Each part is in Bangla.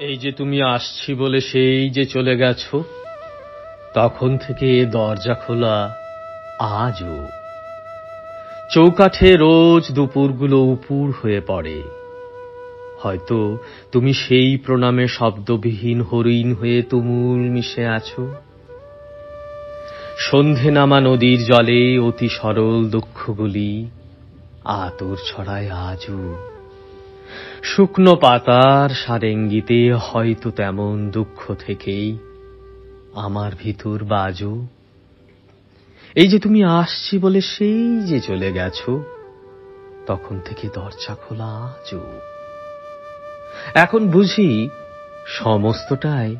এই যে তুমি আসছি বলে সেই যে চলে গেছো, তখন থেকে দরজা খোলা আজও। চৌকাঠে রোজ দুপুরগুলো উপুর হয়ে পড়ে। হয়তো তুমি সেই প্রণামে শব্দবিহীন হরিণ হয়ে তুমুল মিশে আছো। সন্ধে নামা নদীর জলে অতি সরল দুঃখগুলি আতর ছড়ায় আজও। শুকনো পাতার সারেঙ্গিতে হয়তো তেমন দুঃখ থেকেই আমার ভিতর বাজো। এই যে তুমি আসছি বলে সেই যে চলে গেছো, তখন থেকে দরজা খোলা আজও। এখন বুঝি সমস্তটাই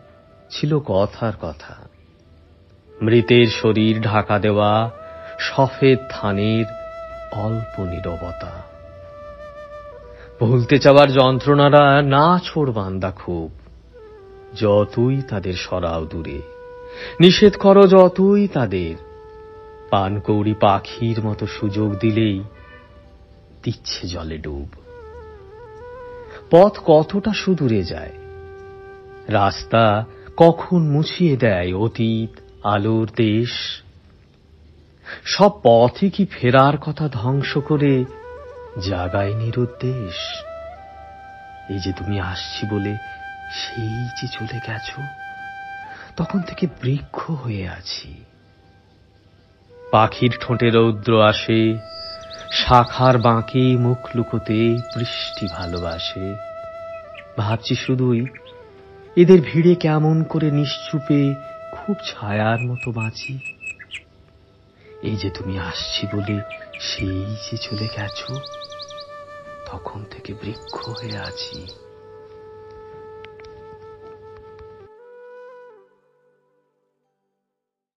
ছিল কথার কথা। মৃতের শরীর ঢাকা দেওয়া, সফেদ থানের অল্প নীরবতা। ভুলতে চাওয়ার যন্ত্রণারা না ছোড় বান্দা খুব। যতই তাদের সরাও দূরে। নিষেধ করো যতই তাদের। পানকৌড়ি পাখির মতো সুযোগ দিলেই দিচ্ছে জলে ডুব। পথ কতটা সুদূরে যায়, রাস্তা কখন মুছিয়ে দেয় অতীত, আলোর দেশ। সব পথই কি ফেরার কথা ধ্বংস করে জাগায় নিরুদ্দেশ। এই যে তুমি আসছি বলে সেই যে চলে গেছ, তখন থেকে বৃক্ষ হয়ে আছি। পাখির ঠোঁটে রৌদ্র আসে, শাখার বাঁকে মুখ লুকোতে বৃষ্টি ভালোবাসে। ভাবছি শুধুই এদের ভিড়ে কেমন করে নিশ্চুপে খুব ছায়ার মতো বাঁচি। এই যে তুমি আসছি বলে সেই যে চলে গেছ তখন থেকে বৃক্ষ হয়ে আছি।